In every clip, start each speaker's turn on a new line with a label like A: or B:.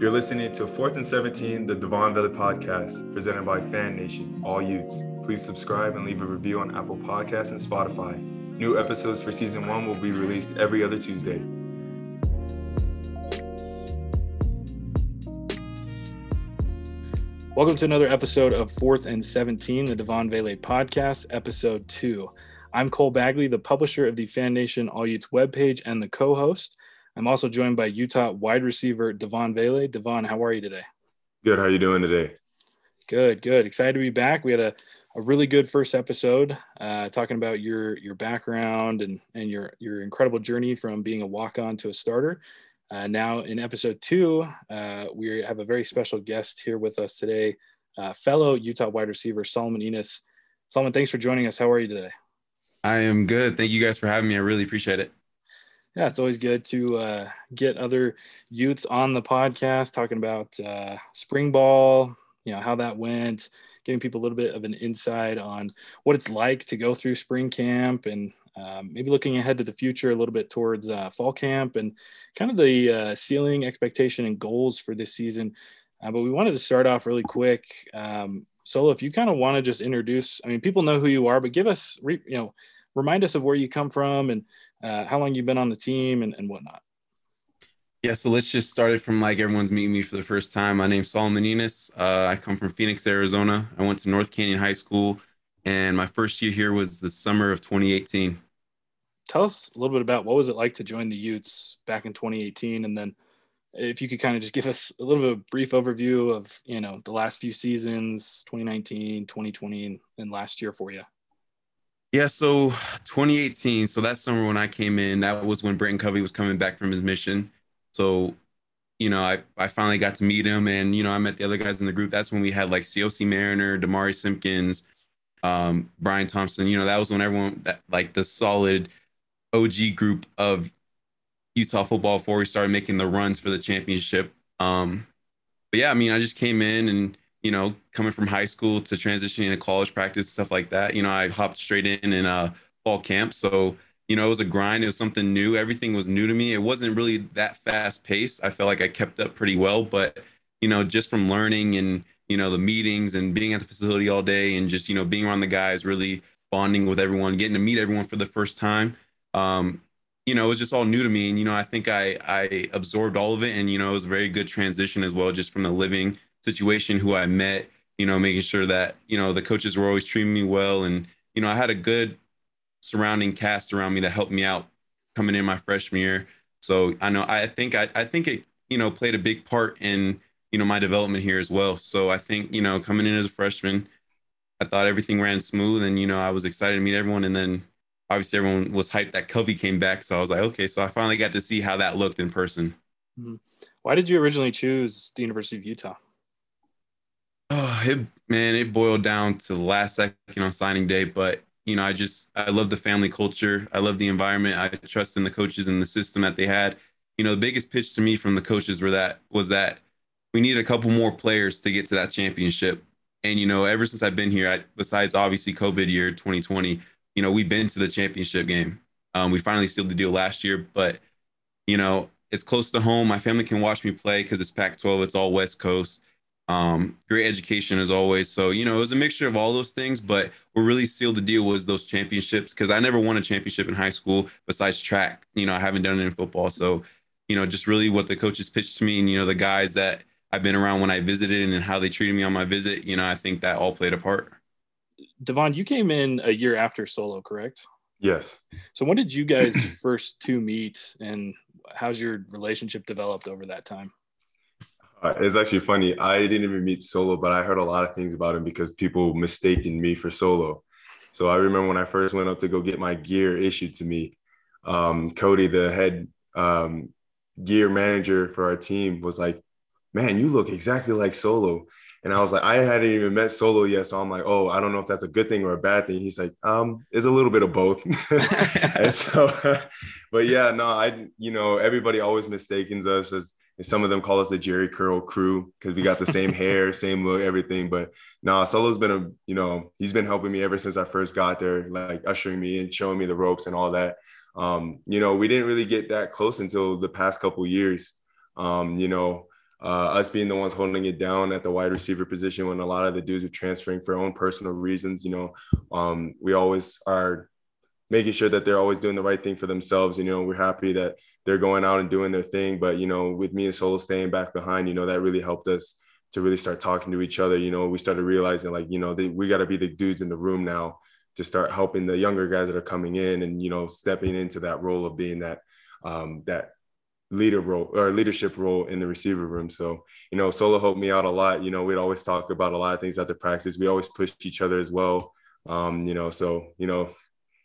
A: You're listening to Fourth and 17, the Devaughn Vele podcast, presented by Fan Nation, all Utes. Please subscribe and leave a review on Apple Podcasts and Spotify. New episodes for season one will be released every other Tuesday.
B: Welcome to another episode of Fourth and 17, the Devon Vele podcast, episode two. I'm Cole Bagley, the publisher of the Fan Nation All Utes webpage and the co host. I'm also joined by Utah wide receiver Devaughn Vele. Devaughn, how are you today?
A: Good. How are you doing today?
B: Good, good. Excited to be back. We had a, a really good first episode uh, talking about your your background and and your your incredible journey from being a walk on to a starter. Uh, now in episode two, uh, we have a very special guest here with us today, uh, fellow Utah wide receiver Solomon Enis. Solomon, thanks for joining us. How are you today?
C: I am good. Thank you guys for having me. I really appreciate it.
B: Yeah, it's always good to uh, get other Utes on the podcast talking about uh, spring ball, you know, how that went, giving people a little bit of an insight on what it's like to go through spring camp and um, maybe looking ahead to the future a little bit towards uh, fall camp and kind of the uh, ceiling expectation and goals for this season. Uh, but we wanted to start off really quick. Um, Solo, if you kind of want to just introduce, I mean, people know who you are, but give us, you know, remind us of where you come from and uh, how long you've been on the team and, and whatnot.
C: Yeah, so let's just start it from like everyone's meeting me for the first time. My name's Solomon Enis. Uh, I come from Phoenix, Arizona. I went to North Canyon High School, and my first year here was the summer of 2018.
B: Tell us a little bit about what was it like to join the Utes back in 2018, and then if you could kind of just give us a little bit of a brief overview of you know the last few seasons 2019 2020 and last year for you
C: yeah so 2018 so that summer when i came in that was when britton covey was coming back from his mission. So you know i, I finally got to meet him and you know i met the other guys in the group. That's when we had like coc mariner demari simpkins um, bryan thompson. You know that was when everyone that like the solid og group of Utah football before we started making the runs for the championship. Um, but yeah, I mean, I just came in and you know, coming from high school to transitioning to college practice stuff like that. You know, I hopped straight in in uh, fall camp, so you know, it was a grind. It was something new. Everything was new to me. It wasn't really that fast paced. I felt like I kept up pretty well, but you know, just from learning and you know the meetings and being at the facility all day and just you know being around the guys, really bonding with everyone, getting to meet everyone for the first time. Um, you know, it was just all new to me. And, you know, I think I, I absorbed all of it. And, you know, it was a very good transition as well, just from the living situation, who I met, you know, making sure that, you know, the coaches were always treating me well. And, you know, I had a good surrounding cast around me that helped me out coming in my freshman year. So I know, I think, I, I think it, you know, played a big part in, you know, my development here as well. So I think, you know, coming in as a freshman, I thought everything ran smooth and, you know, I was excited to meet everyone. And then, obviously everyone was hyped that Covey came back. So I was like, okay, so I finally got to see how that looked in person.
B: Mm-hmm. Why did you originally choose the University of Utah?
C: It, man, it boiled down to the last second on signing day. But, you know, I just, I love the family culture. I love the environment. I trust in the coaches and the system that they had. You know, the biggest pitch to me from the coaches were that, was that we need a couple more players to get to that championship. And, you know, ever since I've been here, I, besides obviously COVID year 2020, you know, we've been to the championship game. Um, we finally sealed the deal last year, but you know, it's close to home. My family can watch me play because it's Pac-12. It's all West Coast. Um, great education as always. So you know, it was a mixture of all those things. But what really sealed the deal was those championships because I never won a championship in high school besides track. You know, I haven't done it in football. So you know, just really what the coaches pitched to me, and you know, the guys that I've been around when I visited and how they treated me on my visit. You know, I think that all played a part.
B: Devaughn, you came in a year after Solo, correct?
A: Yes.
B: So when did you guys first two meet, and how's your relationship developed over that time?
A: Uh, it's actually funny. I didn't even meet Solo, but I heard a lot of things about him because people mistaken me for Solo. So I remember when I first went up to go get my gear issued to me, um, Cody, the head um, gear manager for our team, was like, "Man, you look exactly like Solo." And I was like, I hadn't even met Solo yet. So I'm like, oh, I don't know if that's a good thing or a bad thing. He's like, um, it's a little bit of both. and so, but yeah, no, I, you know, everybody always mistakes us as some of them call us the Jheri Curl crew because we got the same hair, same look, everything. But no, Solo's been a, you know, he's been helping me ever since I first got there, like ushering me and showing me the ropes and all that. Um, you know, we didn't really get that close until the past couple years. Um, you know, uh, us being the ones holding it down at the wide receiver position when a lot of the dudes are transferring for own personal reasons. You know, um, we always are making sure that they're always doing the right thing for themselves. You know, we're happy that they're going out and doing their thing. But, you know, with me and Solo staying back behind, you know, that really helped us to really start talking to each other. You know, we started realizing like, you know, they, we got to be the dudes in the room now to start helping the younger guys that are coming in and, you know, stepping into that role of being that, um, that leader role or leadership role in the receiver room. So, you know, Solo helped me out a lot. You know, we'd always talk about a lot of things after practice. We always push each other as well. Um, you know, so, you know,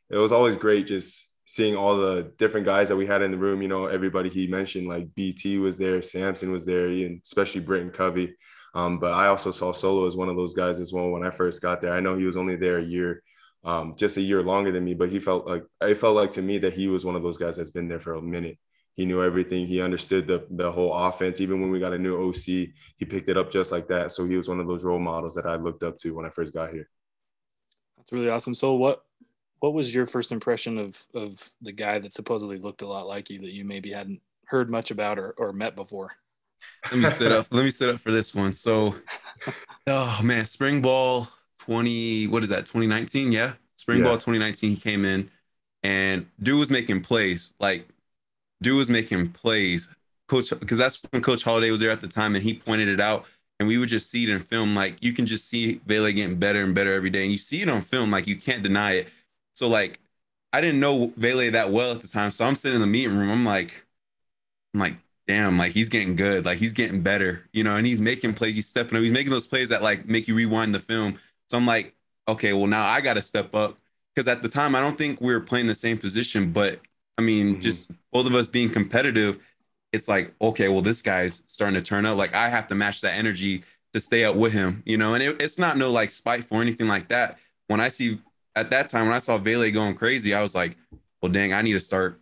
A: it was always great just seeing all the different guys that we had in the room. You know, everybody he mentioned, like BT was there, Samson was there, and especially Britton Covey. Um, but I also saw Solo as one of those guys as well when I first got there. I know he was only there a year, um, just a year longer than me, but he felt like it felt like to me that he was one of those guys that's been there for a minute. He knew everything. He understood the the whole offense. Even when we got a new OC, he picked it up just like that. So he was one of those role models that I looked up to when I first got here.
B: That's really awesome. So what what was your first impression of of the guy that supposedly looked a lot like you that you maybe hadn't heard much about or, or met before?
C: Let me set up. let me set up for this one. So, oh man, spring ball twenty. What is that? Twenty nineteen? Yeah, spring yeah. ball twenty nineteen. He came in, and dude was making plays. Like, dude was making plays. Coach, because that's when Coach Holliday was there at the time, and he pointed it out and we would just see it in film. Like you can just see Vele getting better and better every day, and you see it on film. Like you can't deny it. So like I didn't know Vele that well at the time. So I'm sitting in the meeting room. I'm like, I'm like, damn, like he's getting good. Like he's getting better, you know, and he's making plays, he's stepping up, he's making those plays that like make you rewind the film. So I'm like, okay, well now I gotta step up. Cause at the time I don't think we were playing the same position, but I mean, mm-hmm. just both of us being competitive, it's like, okay, well, this guy's starting to turn up. Like I have to match that energy to stay up with him, you know, and it, it's not no like spiteful or anything like that. When I see at that time when I saw Vele going crazy, I was like, well, dang, I need to start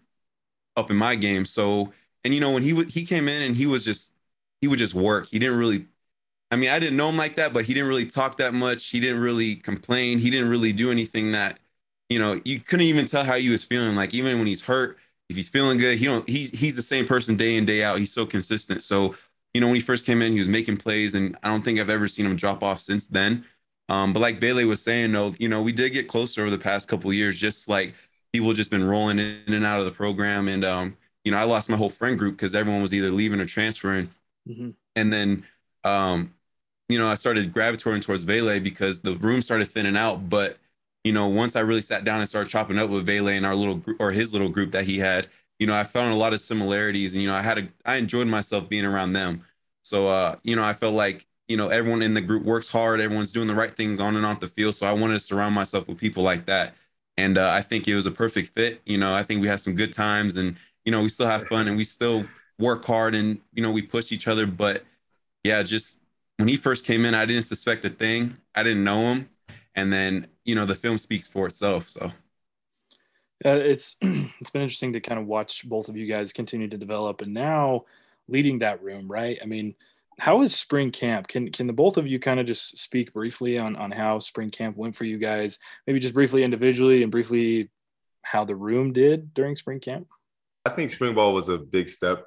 C: up in my game. So, and you know, when he he came in and he was just he would just work. He didn't really. I mean, I didn't know him like that, but he didn't really talk that much. He didn't really complain. He didn't really do anything that, you know, you couldn't even tell how he was feeling. Like even when he's hurt, if he's feeling good, he don't. He's he's the same person day in day out. He's so consistent. So, you know, when he first came in, he was making plays, and I don't think I've ever seen him drop off since then. Um, but like Vele was saying, though, you know, we did get closer over the past couple years, just like people just been rolling in and out of the program. And, um, you know, I lost my whole friend group because everyone was either leaving or transferring. Mm-hmm. And then, um, you know, I started gravitating towards Vele because the room started thinning out. But, you know, once I really sat down and started chopping up with Vele and our little group or his little group that he had, you know, I found a lot of similarities and, you know, I had a, I enjoyed myself being around them. So, uh, you know, I felt like you know, everyone in the group works hard. Everyone's doing the right things on and off the field. So I wanted to surround myself with people like that. And uh, I think it was a perfect fit. You know, I think we had some good times and, you know, we still have fun and we still work hard and, you know, we push each other. But yeah, just when he first came in, I didn't suspect a thing. I didn't know him. And then, you know, the film speaks for itself. So.
B: Uh, it's it's been interesting to kind of watch both of you guys continue to develop and now leading that room right i mean how is spring camp? Can can the both of you kind of just speak briefly on on how spring camp went for you guys? Maybe just briefly individually and briefly how the room did during spring camp.
A: I think spring ball was a big step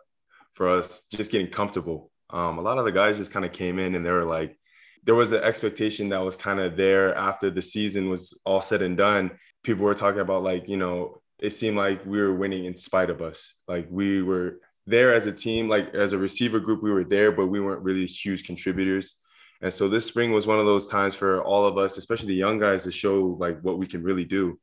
A: for us, just getting comfortable. Um, a lot of the guys just kind of came in and they were like, there was an expectation that was kind of there after the season was all said and done. People were talking about like, you know, it seemed like we were winning in spite of us. Like we were there as a team, like as a receiver group, we were there, but we weren't really huge contributors. And so this spring was one of those times for all of us, especially the young guys, to show like what we can really do.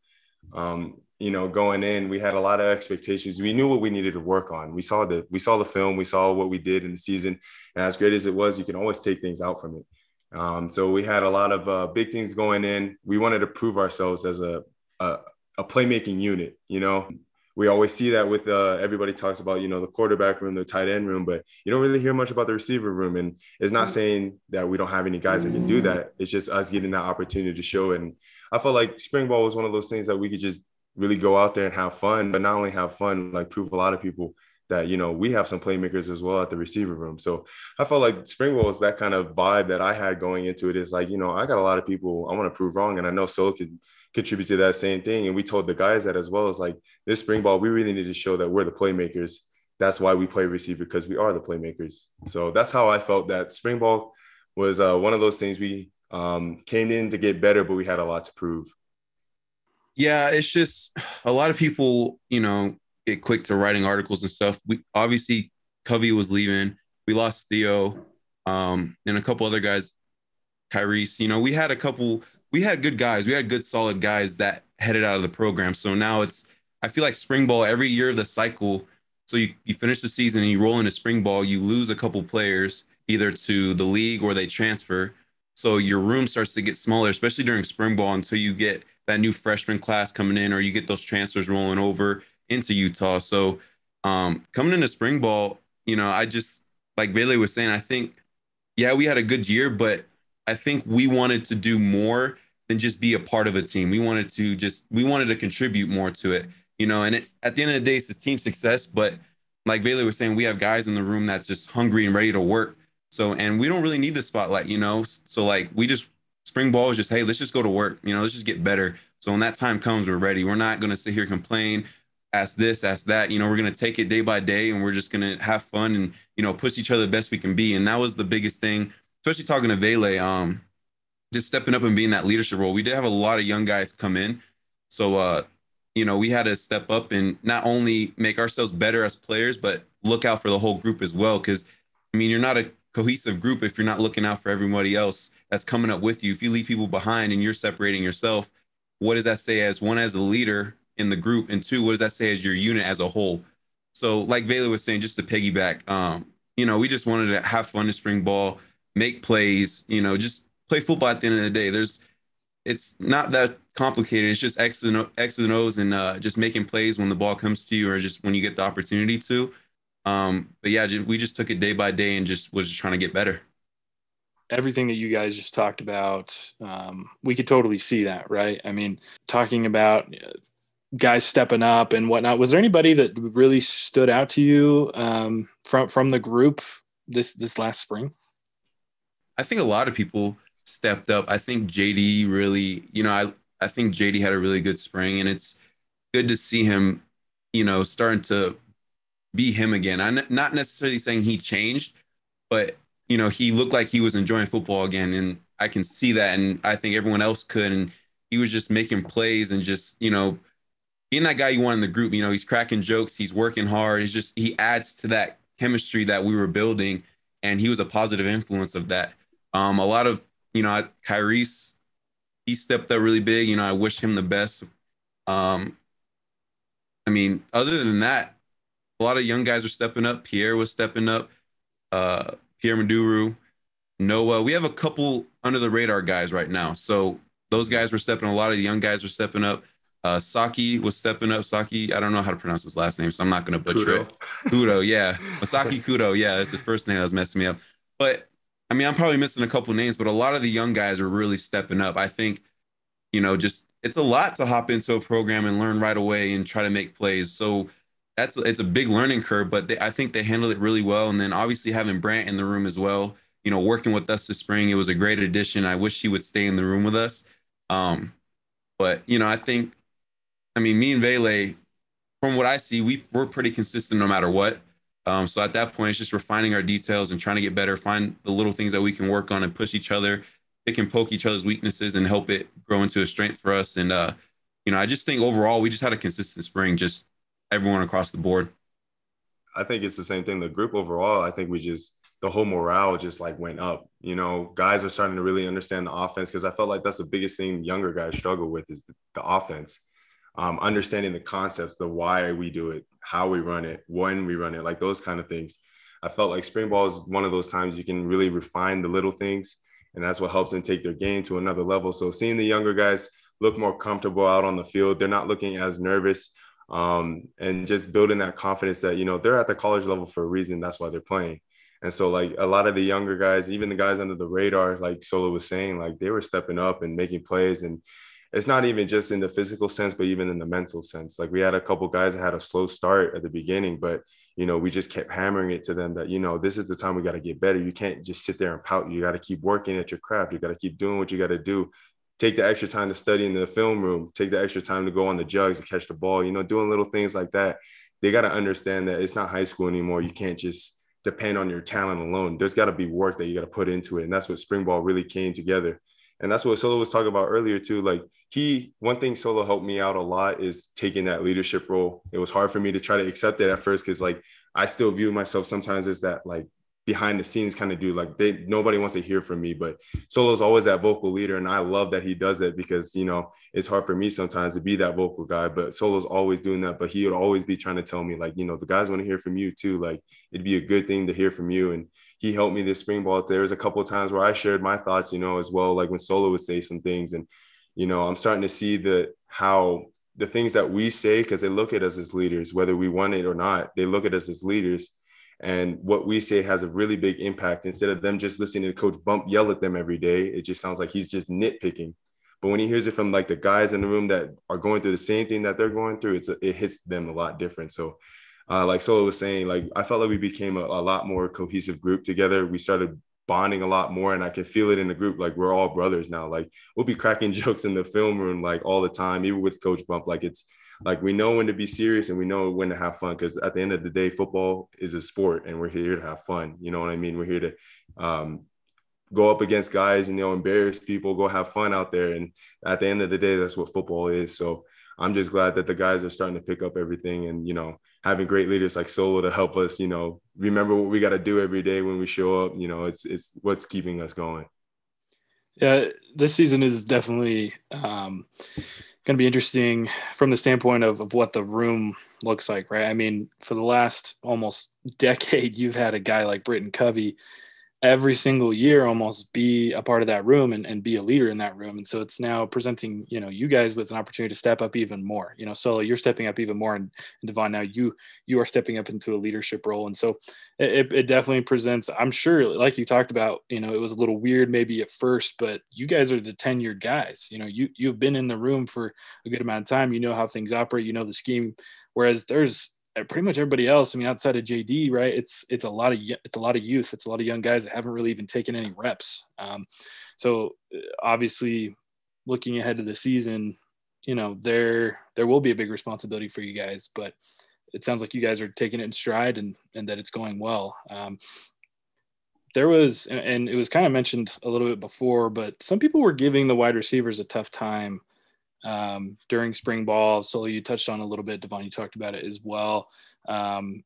A: Um, you know, going in, we had a lot of expectations. We knew what we needed to work on. We saw the we saw the film, we saw what we did in the season, and as great as it was, you can always take things out from it. Um, so we had a lot of uh, big things going in. We wanted to prove ourselves as a, a a playmaking unit. You know, we always see that with uh, everybody talks about you know the quarterback room, the tight end room, but you don't really hear much about the receiver room. And it's not mm-hmm. saying that we don't have any guys that can do that. It's just us getting that opportunity to show it. And I felt like spring ball was one of those things that we could just really go out there and have fun, but not only have fun, like prove a lot of people that you know we have some playmakers as well at the receiver room. So I felt like spring ball was that kind of vibe that I had going into it. Is like you know I got a lot of people I want to prove wrong, and I know Sol could contribute to that same thing. And we told the guys that as well as like this spring ball, we really need to show that we're the playmakers that's why we play receiver because we are the playmakers. So that's how I felt that spring ball was uh, one of those things we um, came in to get better, but we had a lot to prove.
C: Yeah, it's just a lot of people, you know, get quick to writing articles and stuff. We obviously Covey was leaving. We lost Theo, um, and a couple other guys, Kyrese. You know, we had a couple. We had good guys. We had good, solid guys that headed out of the program. So now it's. I feel like spring ball every year of the cycle. So you, you finish the season and you roll into spring ball. You lose a couple players either to the league or they transfer. So your room starts to get smaller, especially during spring ball until you get that new freshman class coming in or you get those transfers rolling over into Utah. So um, coming into spring ball, you know, I just like Vele was saying, I think, yeah, we had a good year, but I think we wanted to do more than just be a part of a team. We wanted to just we wanted to contribute more to it, you know. And it, at the end of the day, it's a team success. But like Vele was saying, we have guys in the room that's just hungry and ready to work. So and we don't really need the spotlight, you know. So like we just spring ball is just hey, let's just go to work, you know, let's just get better. So when that time comes, we're ready. We're not gonna sit here complain ask this, ask that. You know, we're gonna take it day by day, and we're just gonna have fun and you know push each other the best we can be. And that was the biggest thing, especially talking to Vele. Um, just stepping up and being that leadership role. We did have a lot of young guys come in, so uh, you know, we had to step up and not only make ourselves better as players, but look out for the whole group as well. Because I mean, you're not a cohesive group if you're not looking out for everybody else that's coming up with you. If you leave people behind and you're separating yourself, what does that say as one as a leader in the group, and two, what does that say as your unit as a whole? So, like Vele was saying, just to piggyback, um, you know, we just wanted to have fun in spring ball, make plays, you know, just play football at the end of the day. There's, it's not that complicated. It's just X and, o, X and O's and uh, just making plays when the ball comes to you or just when you get the opportunity to. Um, but yeah, we just took it day by day and just was just trying to get better
B: everything that you guys just talked about, um, we could totally see that, right? I mean, talking about guys stepping up and whatnot. Was there anybody that really stood out to you um, from from the group this this last spring?
C: I think a lot of people stepped up. I think JD really, you know, I I think JD had a really good spring, and it's good to see him, you know, starting to be him again. I'm not necessarily saying he changed, but you know, he looked like he was enjoying football again, and I can see that, and I think everyone else could, and he was just making plays and just you know being that guy you want in the group, you know, he's cracking jokes, he's working hard. He's just he adds to that chemistry that we were building, and he was a positive influence of that. Um, a lot of you know, Kyrese, he stepped up really big. You know, I wish him the best. Um, I mean, other than that, a lot of young guys are stepping up. Pierre was stepping up. Uh, Pierre Maduru, Noah. We have a couple under the radar guys right now. So those guys were stepping. A lot of the young guys were stepping up. Uh, Saki was stepping up. Saki, I don't know how to pronounce his last name, so I'm not going to butcher Kudo. it. Kudo, yeah. Masaki Kudo, yeah, that's his first name that was messing me up. But I mean, I'm probably missing a couple names, but a lot of the young guys are really stepping up. I think, you know, just it's a lot to hop into a program and learn right away and try to make plays. So that's it's a big learning curve, but they, I think they handled it really well. And then obviously having Brant in the room as well, you know, working with us this spring, it was a great addition. I wish he would stay in the room with us. Um, but you know, I think I mean, me and Vele, from what I see, we we're pretty consistent no matter what. Um, so at that point, it's just refining our details and trying to get better, find the little things that we can work on and push each other, pick and poke each other's weaknesses and help it grow into a strength for us. And uh, you know, I just think overall we just had a consistent spring, just everyone across the board.
A: I think it's the same thing. The group overall, I think we just the whole morale just like went up. You know, guys are starting to really understand the offense because I felt like that's the biggest thing younger guys struggle with is the, the offense um, understanding the concepts, the why we do it, how we run it, when we run it, like those kind of things. I felt like spring ball is one of those times you can really refine the little things, and that's what helps them take their game to another level. So seeing the younger guys look more comfortable out on the field, they're not looking as nervous, um, and just building that confidence that you know they're at the college level for a reason. That's why they're playing. And so, like a lot of the younger guys, even the guys under the radar, like Solo was saying, like they were stepping up and making plays and it's not even just in the physical sense, but even in the mental sense. Like we had a couple guys that had a slow start at the beginning, but you know, we just kept hammering it to them that, you know, this is the time we got to get better. You can't just sit there and pout. You got to keep working at your craft. You got to keep doing what you got to do. Take the extra time to study in the film room, take the extra time to go on the jugs and catch the ball, you know, doing little things like that they got to understand that it's not high school anymore. You can't just depend on your talent alone. There's got to be work that you got to put into it. And that's what spring ball really came together. And that's what Solo was talking about earlier too. Like he, one thing Solo helped me out a lot is taking that leadership role. It was hard for me to try to accept it at first because like I still view myself sometimes as that like behind the scenes kind of dude. Like they nobody wants to hear from me, but Solo's always that vocal leader, and I love that he does it because you know it's hard for me sometimes to be that vocal guy. But Solo's always doing that, but he would always be trying to tell me like you know the guys want to hear from you too. Like it'd be a good thing to hear from you, and he helped me this spring ball. There was a couple of times where I shared my thoughts, you know, as well, like when Solo would say some things, and you know I'm starting to see the how the things that we say because they look at us as leaders, whether we want it or not. They look at us as leaders and what we say has a really big impact. Instead of them just listening to Coach Bump yell at them every day, it just sounds like he's just nitpicking. But when he hears it from like the guys in the room that are going through the same thing that they're going through, it's a, it hits them a lot different. So, uh, like Solo was saying, like I felt like we became a, a lot more cohesive group together. We started bonding a lot more and I can feel it in the group. Like we're all brothers now. Like we'll be cracking jokes in the film room like all the time, even with Coach Bump. Like it's like we know when to be serious and we know when to have fun because at the end of the day football is a sport and we're here to have fun you know what i mean we're here to um, go up against guys and you know embarrass people go have fun out there and at the end of the day that's what football is so i'm just glad that the guys are starting to pick up everything and you know having great leaders like solo to help us you know remember what we got to do every day when we show up you know it's it's what's keeping us going
B: yeah this season is definitely um going to be interesting from the standpoint of, of what the room looks like, right? I mean, for the last almost decade, you've had a guy like Britton Covey every single year almost be a part of that room and, and be a leader in that room. And so it's now presenting, you know, you guys with an opportunity to step up even more. You know, Solo, you're stepping up even more, and, and Devaughn, now you you are stepping up into a leadership role. And so it, it definitely presents. I'm sure, like you talked about, you know, it was a little weird maybe at first, but you guys are the tenured guys. You know, you you've been in the room for a good amount of time. You know how things operate. You know the scheme. Whereas there's pretty much everybody else. I mean, outside of JD, right? It's it's a lot of it's a lot of youth. It's a lot of young guys that haven't really even taken any reps. Um, so uh, obviously, looking ahead to the season, you know, there there will be a big responsibility for you guys. But it sounds like you guys are taking it in stride and and that it's going well. Um, there was and it was kind of mentioned a little bit before, but some people were giving the wide receivers a tough time um, during spring ball. So you touched on a little bit, Devaughn, you talked about it as well. Um,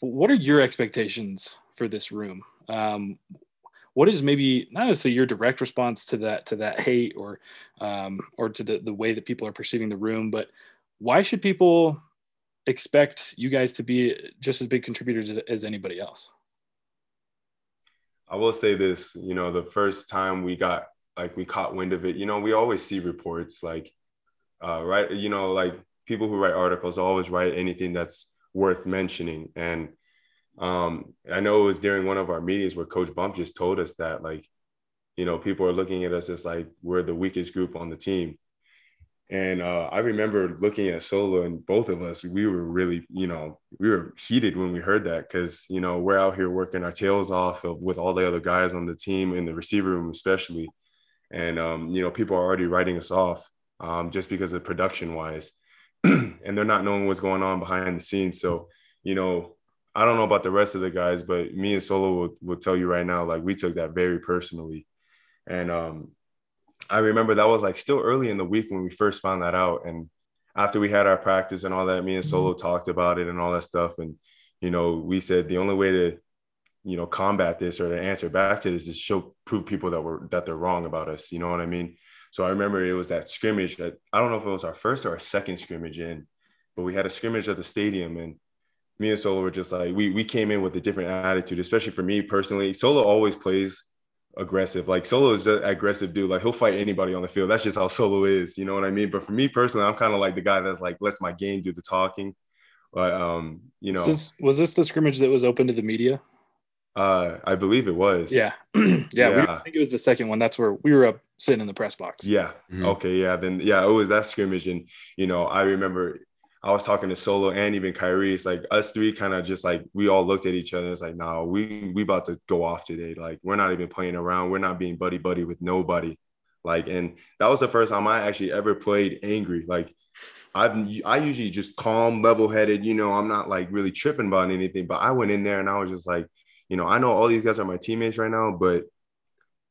B: what are your expectations for this room? Um, what is maybe not necessarily your direct response to that to that hate or um, or to the, the way that people are perceiving the room, but why should people expect you guys to be just as big contributors as anybody else?
A: I will say this, you know, the first time we got like we caught wind of it. You know, we always see reports like, uh, right? You know, like people who write articles always write anything that's worth mentioning. And um, I know it was during one of our meetings where Coach Bump just told us that, like, you know, people are looking at us as like we're the weakest group on the team. And uh, I remember looking at Solo and both of us, we were really, you know, we were heated when we heard that because, you know, we're out here working our tails off of, with all the other guys on the team in the receiver room, especially and um, you know people are already writing us off um, just because of production wise. And they're not knowing what's going on behind the scenes. So you know i don't know about the rest of the guys but me and solo will, will tell you right now like we took that very personally. And um, i remember that was like still early in the week when we first found that out. And after we had our practice and all that me and solo mm-hmm. talked about it and all that stuff. And you know we said the only way to you know combat this or to answer back to this is show prove people that were that they're wrong about us you know what i mean? So i remember it was that scrimmage that i don't know if it was our first or our second scrimmage in but we had a scrimmage at the stadium and me and solo were just like we we came in with a different attitude especially for me personally. Solo always plays aggressive. Like solo is an aggressive dude. Like he'll fight anybody on the field. That's just how solo is you know what i mean? But for me personally i'm kind of like the guy that's like lets my game do the talking. But um you know.
B: Was this, was this the scrimmage that was open to the media
A: uh, I believe it was.
B: Yeah, yeah. yeah. We, I think it was the second one. That's where we were up sitting in the press box.
A: Yeah. Mm-hmm. Okay. Yeah. Then yeah, it was that scrimmage, and you know, I remember I was talking to Solo and even Kyrie. It's like us three kind of just like we all looked at each other. It's like, no, we we about to go off today. Like we're not even playing around. We're not being buddy buddy with nobody. Like, and that was the first time I actually ever played angry. Like, I've I usually just calm, level headed. You know, I'm not like really tripping about anything. But I went in there and I was just like, you know, I know all these guys are my teammates right now, but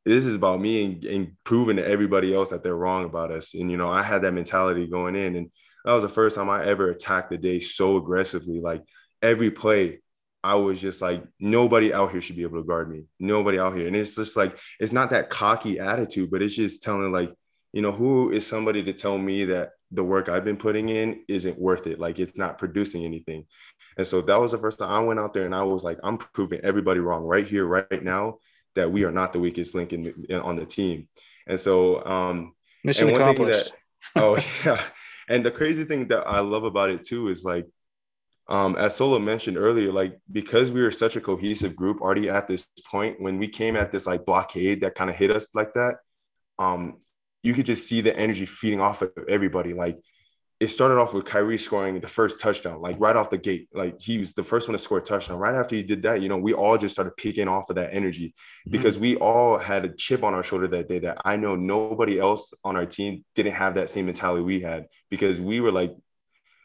A: this is about me and, and, proving to everybody else that they're wrong about us. And you know, I had that mentality going in, and that was the first time I ever attacked the day so aggressively. Like every play, I was just like, nobody out here should be able to guard me. Nobody out here. And it's just like, it's not that cocky attitude, but it's just telling like, you know, who is somebody to tell me that the work I've been putting in isn't worth it? Like it's not producing anything. And so that was the first time I went out there and I was like, I'm proving everybody wrong right here, right now, that we are not the weakest link in, the, on the team. And so, um,
B: mission accomplished.
A: That, oh yeah. And the crazy thing that I love about it too is like, um, as Solo mentioned earlier, like because we were such a cohesive group already at this point, when we came at this like blockade that kind of hit us like that, um, you could just see the energy feeding off of everybody. Like it started off with Kyrie scoring the first touchdown, like right off the gate. Like he was the first one to score a touchdown. Right after he did that, you know, we all just started picking off of that energy mm-hmm. because we all had a chip on our shoulder that day that I know nobody else on our team didn't have that same mentality we had because we were like,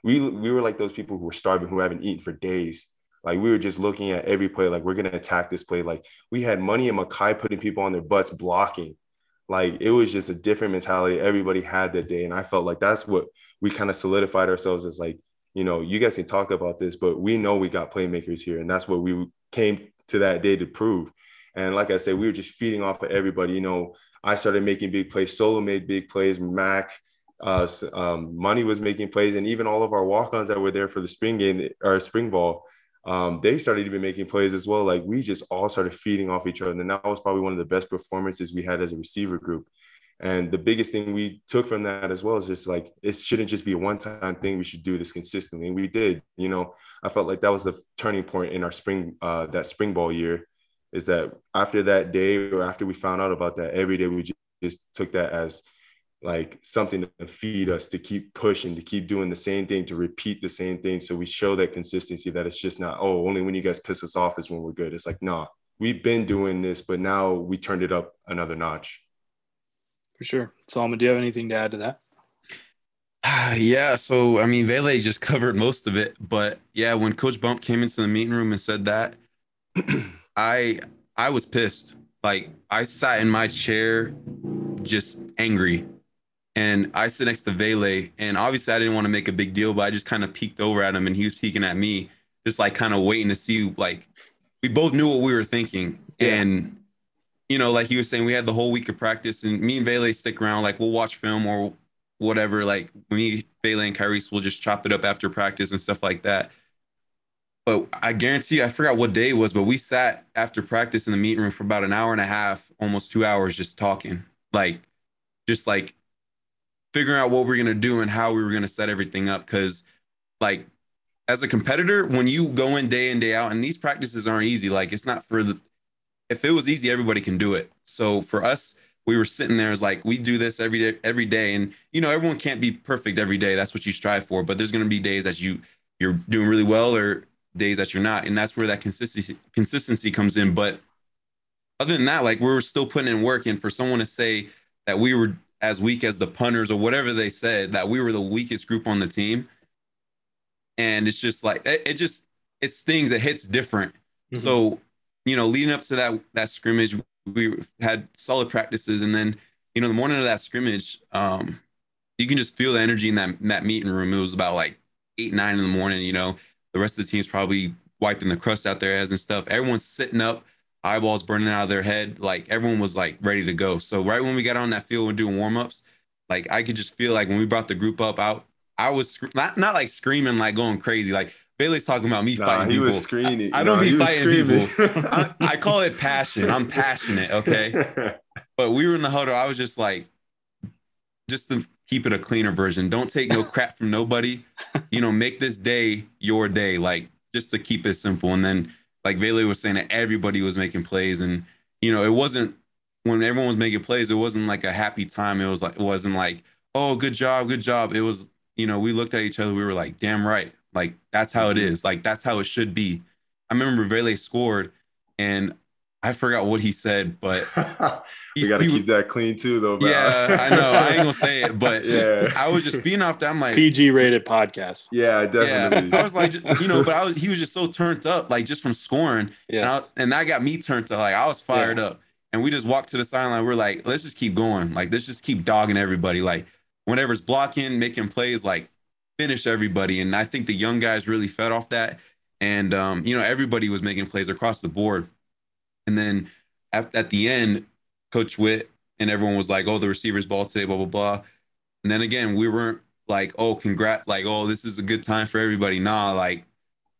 A: we, we were like those people who were starving, who haven't eaten for days. Like we were just looking at every play, like we're gonna attack this play. Like we had money and Makai putting people on their butts blocking. Like it was just a different mentality everybody had that day. And I felt like that's what we kind of solidified ourselves as like, you know, you guys can talk about this, but we know we got playmakers here. And that's what we came to that day to prove. And like I said, we were just feeding off of everybody. You know, I started making big plays. Solo made big plays. Mac, uh, um, Money was making plays, and even all of our walk-ons that were there for the spring game or spring ball, um, they started even making plays as well. Like we just all started feeding off each other, and that was probably one of the best performances we had as a receiver group. And the biggest thing we took from that as well is just like it shouldn't just be a one-time thing. We should do this consistently, and we did. You know, I felt like that was the turning point in our spring uh, that spring ball year. Is that after that day or after we found out about that, every day we just took that as like something to feed us to keep pushing to keep doing the same thing to repeat the same thing so we show that consistency that it's just not oh only when you guys piss us off is when we're good it's like nah we've been doing this but now we turned it up another notch
B: for sure solomon do you have anything to add to that
C: yeah so i mean vele just covered most of it but yeah when coach bump came into the meeting room and said that i i was pissed like i sat in my chair just angry and I sit next to Vele, and obviously I didn't want to make a big deal, but I just kind of peeked over at him, and he was peeking at me, just like kind of waiting to see. Like we both knew what we were thinking, yeah. and you know, like he was saying, we had the whole week of practice, and me and Vele stick around. Like we'll watch film or whatever. Like me, Vele, and Kyrie will just chop it up after practice and stuff like that. But I guarantee, I forgot what day it was, but we sat after practice in the meeting room for about an hour and a half, almost two hours, just talking, like, just like figuring out what we're gonna do and how we were gonna set everything up. Cause like as a competitor, when you go in day in, day out, and these practices aren't easy, like it's not for the if it was easy, everybody can do it. So for us, we were sitting there as like we do this every day, every day. And you know, everyone can't be perfect every day. That's what you strive for. But there's gonna be days that you you're doing really well or days that you're not. And that's where that consistency consistency comes in. But other than that, like we are still putting in work. And for someone to say that we were as weak as the punters or whatever they said that we were the weakest group on the team and it's just like it, it just it stings it hits different mm-hmm. so you know leading up to that that scrimmage we had solid practices and then you know the morning of that scrimmage um you can just feel the energy in that that meeting room it was about like eight nine in the morning you know the rest of the team's probably wiping the crust out their heads and stuff everyone's sitting up eyeballs burning out of their head. Like everyone was like ready to go. So right when we got on that field and doing warmups, like I could just feel like when we brought the group up out, I was not not like screaming like going crazy. Like Vele's talking about me nah, fighting he people. Was screaming. I, I don't be fighting people. I, I, call it passion. I'm passionate. Okay. But we were in the huddle. I was just like, just to keep it a cleaner version. Don't take no crap from nobody. You know, make this day your day. Like just to keep it simple. And then like Vele was saying that everybody was making plays, and you know, it wasn't when everyone was making plays, it wasn't like a happy time. It was like it wasn't like, oh, good job, good job. It was, you know, we looked at each other, we were like, damn right. Like that's how it mm-hmm. Like that's how it should be. I remember Vele scored and I forgot what he said, but he,
A: we got to keep that clean too, though.
C: Bro. Yeah, I know. I ain't gonna say it, but yeah, I was just being off that. I'm like
B: PG rated podcast.
A: Yeah, definitely.
C: Yeah. I was like, you know, but I was he was just so turned up, like just from scoring. Yeah, and, I, and that got me turned up. Like I was fired yeah. up, and we just walked to the sideline. We're like, let's just keep going. Like let's just keep dogging everybody. Like whenever's blocking, making plays, like finish everybody. And I think the young guys really fed off that. And um, you know, everybody was making plays across the board. And then at, at the end, Coach Whitt and everyone was like, "Oh, the receivers ball today, blah blah blah." And then again, we weren't like, "Oh, congrats!" Like, "Oh, this is a good time for everybody." Nah, like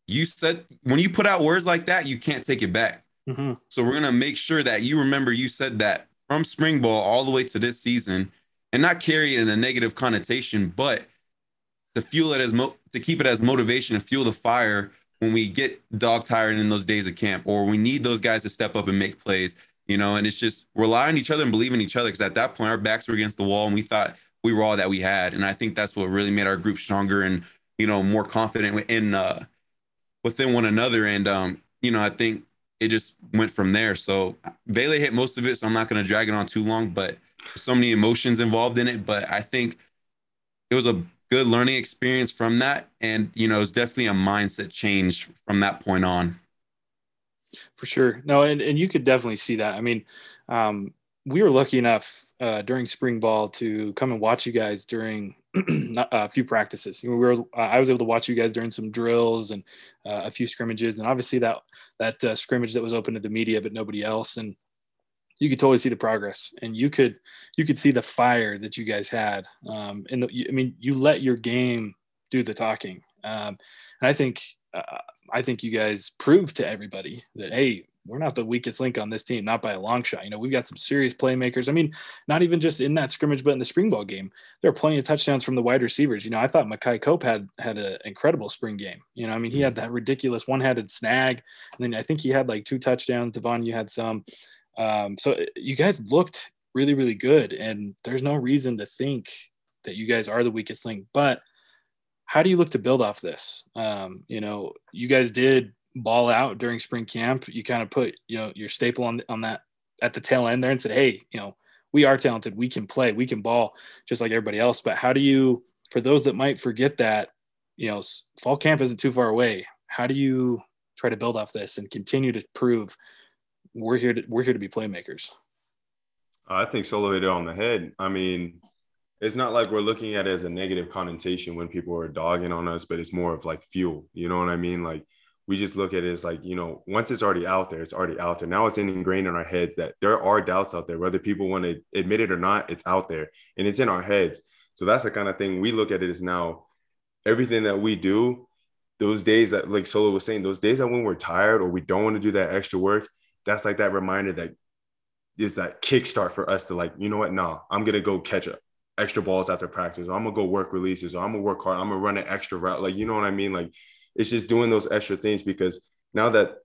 C: you said, when you put out words like that, you can't take it back. Mm-hmm. So we're gonna make sure that you remember you said that from spring ball all the way to this season, and not carry it in a negative connotation, but to fuel it as mo- to keep it as motivation to fuel the fire when we get dog tired in those days of camp, or we need those guys to step up and make plays, you know, and it's just rely on each other and believe in each other. Cause at that point, our backs were against the wall and we thought we were all that we had. And I think that's what really made our group stronger and, you know, more confident in, uh, within one another. And, um, you know, I think it just went from there. So Vele hit most of it. So I'm not going to drag it on too long, but so many emotions involved in it. But I think it was a good learning experience from that. And, you know, it's definitely a mindset change from that point on.
B: For sure. No, and, and you could definitely see that. I mean, um, we were lucky enough uh, during spring ball to come and watch you guys during a few practices. we were, uh, I was able to watch you guys during some drills and uh, a few scrimmages, and obviously that that uh, scrimmage that was open to the media, but nobody else. And you could totally see the progress and you could you could see the fire that you guys had um and the, i mean you let your game do the talking. Um and i think uh, i think you guys proved to everybody that hey we're not the weakest link on this team not by a long shot. You know we've got some serious playmakers. I mean not even just in that scrimmage but in the spring ball game there are plenty of touchdowns from the wide receivers. You know i thought makai cope had had an incredible spring game. You know i mean he had that ridiculous one-handed snag and then i think he had like two touchdowns. Devaughn you had some um, so uh, you guys looked really, really good, and there's no reason to think that you guys are the weakest link. But how do you look to build off this? Um, you know, you guys did ball out during spring camp. You kind of put you know your staple on on that at the tail end there and said, hey, you know, we are talented, we can play, we can ball just like everybody else. But how do you, for those that might forget that, you know, fall camp isn't too far away. How do you try to build off this and continue to prove we're here to we're here to be playmakers.
A: I think Solo hit it on the head. I mean, it's not like we're looking at it as a negative connotation when people are dogging on us, but it's more of like fuel. You know what I mean? Like we just look at it as like, you know, once it's already out there, it's already out there. Now it's ingrained in our heads that there are doubts out there, whether people want to admit it or not, it's out there and it's in our heads. So that's the kind of thing we look at it as now everything that we do, those days that like Solo was saying, those days that when we're tired or we don't want to do that extra work, that's like that reminder that is that kickstart for us to like, you know what? Nah, I'm gonna go catch up extra balls after practice, or I'm gonna go work releases, or I'm gonna work hard, I'm gonna run an extra route. Like, you know what I mean? Like, it's just doing those extra things because now that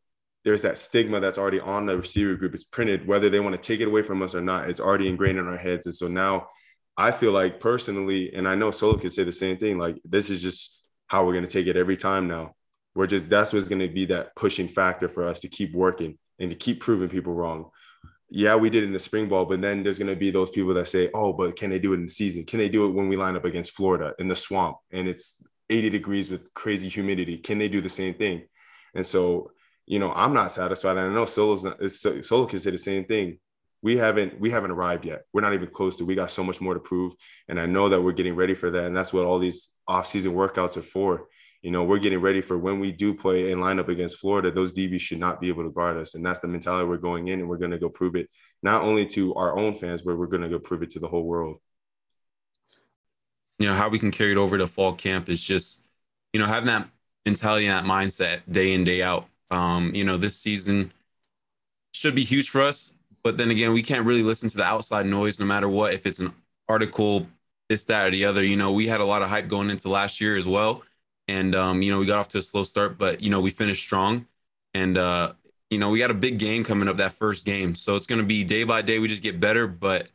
A: there's that stigma that's already on the receiver group, it's printed, whether they want to take it away from us or not, it's already ingrained in our heads. And so now I feel like personally, and I know Solo can say the same thing, like this is just how we're gonna take it every time now. We're just that's what's gonna be that pushing factor for us to keep working and to keep proving people wrong. Yeah, we did in the spring ball, but then there's going to be those people that say, "Oh, but can they do it in the season? Can they do it when we line up against Florida in the swamp and it's 80 degrees with crazy humidity? Can they do the same thing?" And so, you know, I'm not satisfied. And I know Solo's not, Solo can say the same thing. We haven't we haven't arrived yet. We're not even close to. We got so much more to prove, and I know that we're getting ready for that. And that's what all these off-season workouts are for you know, we're getting ready for when we do play in lineup against Florida, those DBs should not be able to guard us. And that's the mentality we're going in and we're going to go prove it not only to our own fans, but we're going to go prove it to the whole world.
C: You know, how we can carry it over to fall camp is just, you know, having that mentality and that mindset day in, day out. Um, you know, this season should be huge for us. But then again, we can't really listen to the outside noise no matter what. If it's an article, this, that, or the other, you know, we had a lot of hype going into last year as well and um, you know we got off to a slow start, but you know we finished strong, and uh, you know we got a big game coming up that first game, so it's going to be day by day. We just get better, but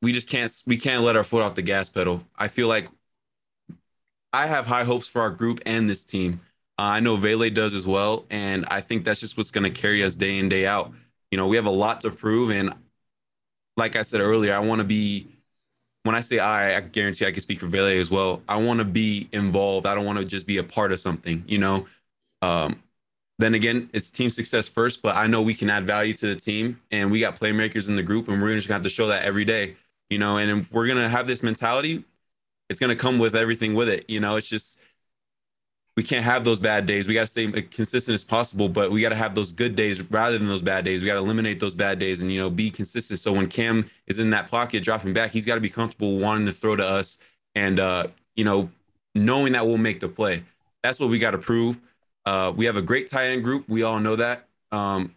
C: we just can't we can't let our foot off the gas pedal. I feel like I have high hopes for our group and this team. Uh, I know Vele does as well, and I think that's just what's going to carry us day in day out. You know, we have a lot to prove, and like I said earlier, I want to be. When I say I, I guarantee I can speak for Vele as well. I want to be involved. I don't want to just be a part of something. You know, um, then again, it's team success first, but I know we can add value to the team, and we got playmakers in the group, and we're just gonna have to show that every day. You know, and if we're gonna have this mentality, it's gonna come with everything with it. You know, it's just we can't have those bad days. We got to stay consistent as possible, but we got to have those good days rather than those bad days. We got to eliminate those bad days and you know be consistent. So when Cam is in that pocket dropping back, he's got to be comfortable wanting to throw to us and uh, you know knowing that we'll make the play. That's what we got to prove. Uh, we have a great tight end group. We all know that. Um,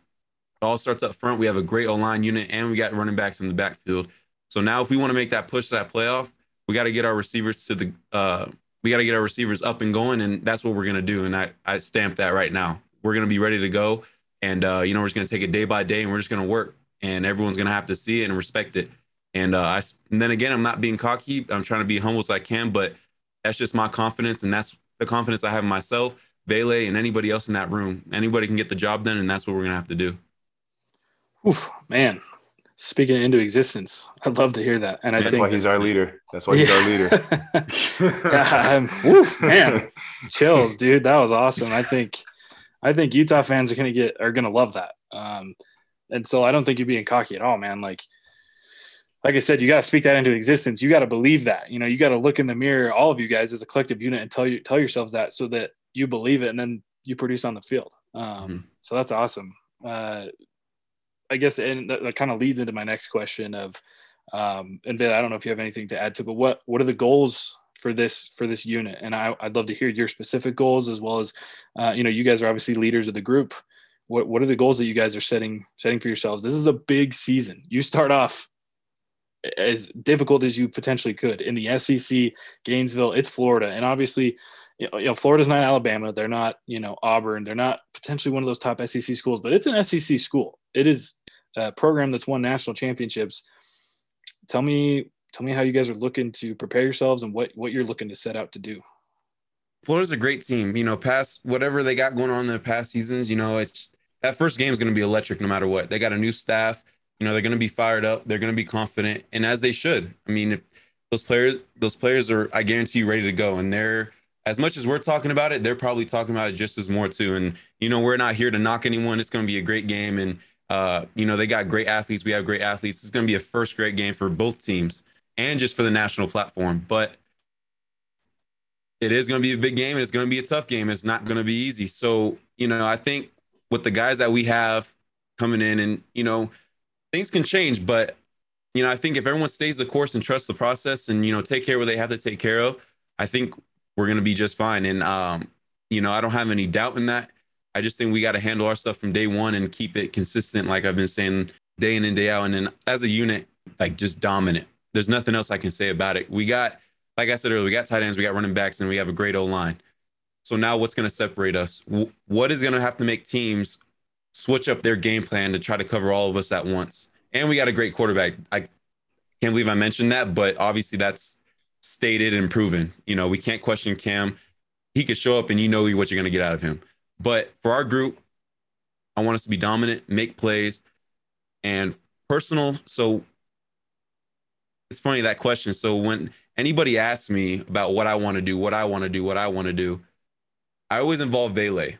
C: all starts up front. We have a great O line unit, and we got running backs in the backfield. So now, if we want to make that push to that playoff, we got to get our receivers to the uh, we got to get our receivers up and going, and that's what we're gonna do. And I I stamp that right now. We're gonna be ready to go, and uh, you know we're just gonna take it day by day, and we're just gonna work, and everyone's gonna have to see it and respect it. And uh, I and then again, I'm not being cocky. I'm trying to be humble as I can, but that's just my confidence, and that's the confidence I have in myself, Vele, and anybody else in that room. Anybody can get the job done, and that's what we're gonna have to do.
B: Oof, man, speaking into existence. I'd love to hear that. And I think that's
A: why he's our leader. That's why he's our leader.
B: yeah, woo, man, chills, dude. That was awesome. I think, I think Utah fans are gonna get are gonna love that. Um, and so I don't think you're being cocky at all, man. Like, like I said, you got to speak that into existence. You got to believe that. You know, you got to look in the mirror, all of you guys as a collective unit, and tell you tell yourselves that so that you believe it, and then you produce on the field. Um, mm-hmm. So that's awesome. Uh, I guess, and that, that kind of leads into my next question of, um, and Vele, I don't know if you have anything to add to, but what what are the goals for this for this unit? And I, would love to hear your specific goals as well as, uh, you know, you guys are obviously leaders of the group. What what are the goals that you guys are setting setting for yourselves? This is a big season. You start off as difficult as you potentially could in the SEC, Gainesville. It's Florida, and obviously you know, Florida's not Alabama. They're not, you know, Auburn. They're not potentially one of those top SEC schools, but it's an SEC school. It is a program that's won national championships. Tell me, tell me how you guys are looking to prepare yourselves and what what you're looking to set out to do.
C: Florida's a great team. You know, past whatever they got going on in the past seasons, you know, it's that first game is going to be electric no matter what. They got a new staff. You know, they're going to be fired up. They're going to be confident, and as they should. I mean, if those players, those players are, I guarantee you, ready to go, and they're as much as we're talking about it, they're probably talking about it just as more too. And you know, we're not here to knock anyone. It's going to be a great game, and uh, you know, they got great athletes. We have great athletes. It's going to be a first great game for both teams, and just for the national platform. But it is going to be a big game, and it's going to be a tough game. It's not going to be easy. So you know, I think with the guys that we have coming in, and you know, things can change, but you know, I think if everyone stays the course and trusts the process, and you know, take care what they have to take care of, I think we're going to be just fine. And, um, you know, I don't have any doubt in that. I just think we got to handle our stuff from day one and keep it consistent, like I've been saying day in and day out. And then as a unit, like just dominant. There's nothing else I can say about it. We got, like I said earlier, we got tight ends, we got running backs, and we have a great O line. So now what's going to separate us? What is going to have to make teams switch up their game plan to try to cover all of us at once? And we got a great quarterback. I can't believe I mentioned that, but obviously that's stated and proven. You know, we can't question Cam. He could show up and you know what you're going to get out of him. But for our group, I want us to be dominant, make plays, and personal. So it's funny that question. So when anybody asks me about what I want to do, what I want to do, what I want to do, I always involve Vele.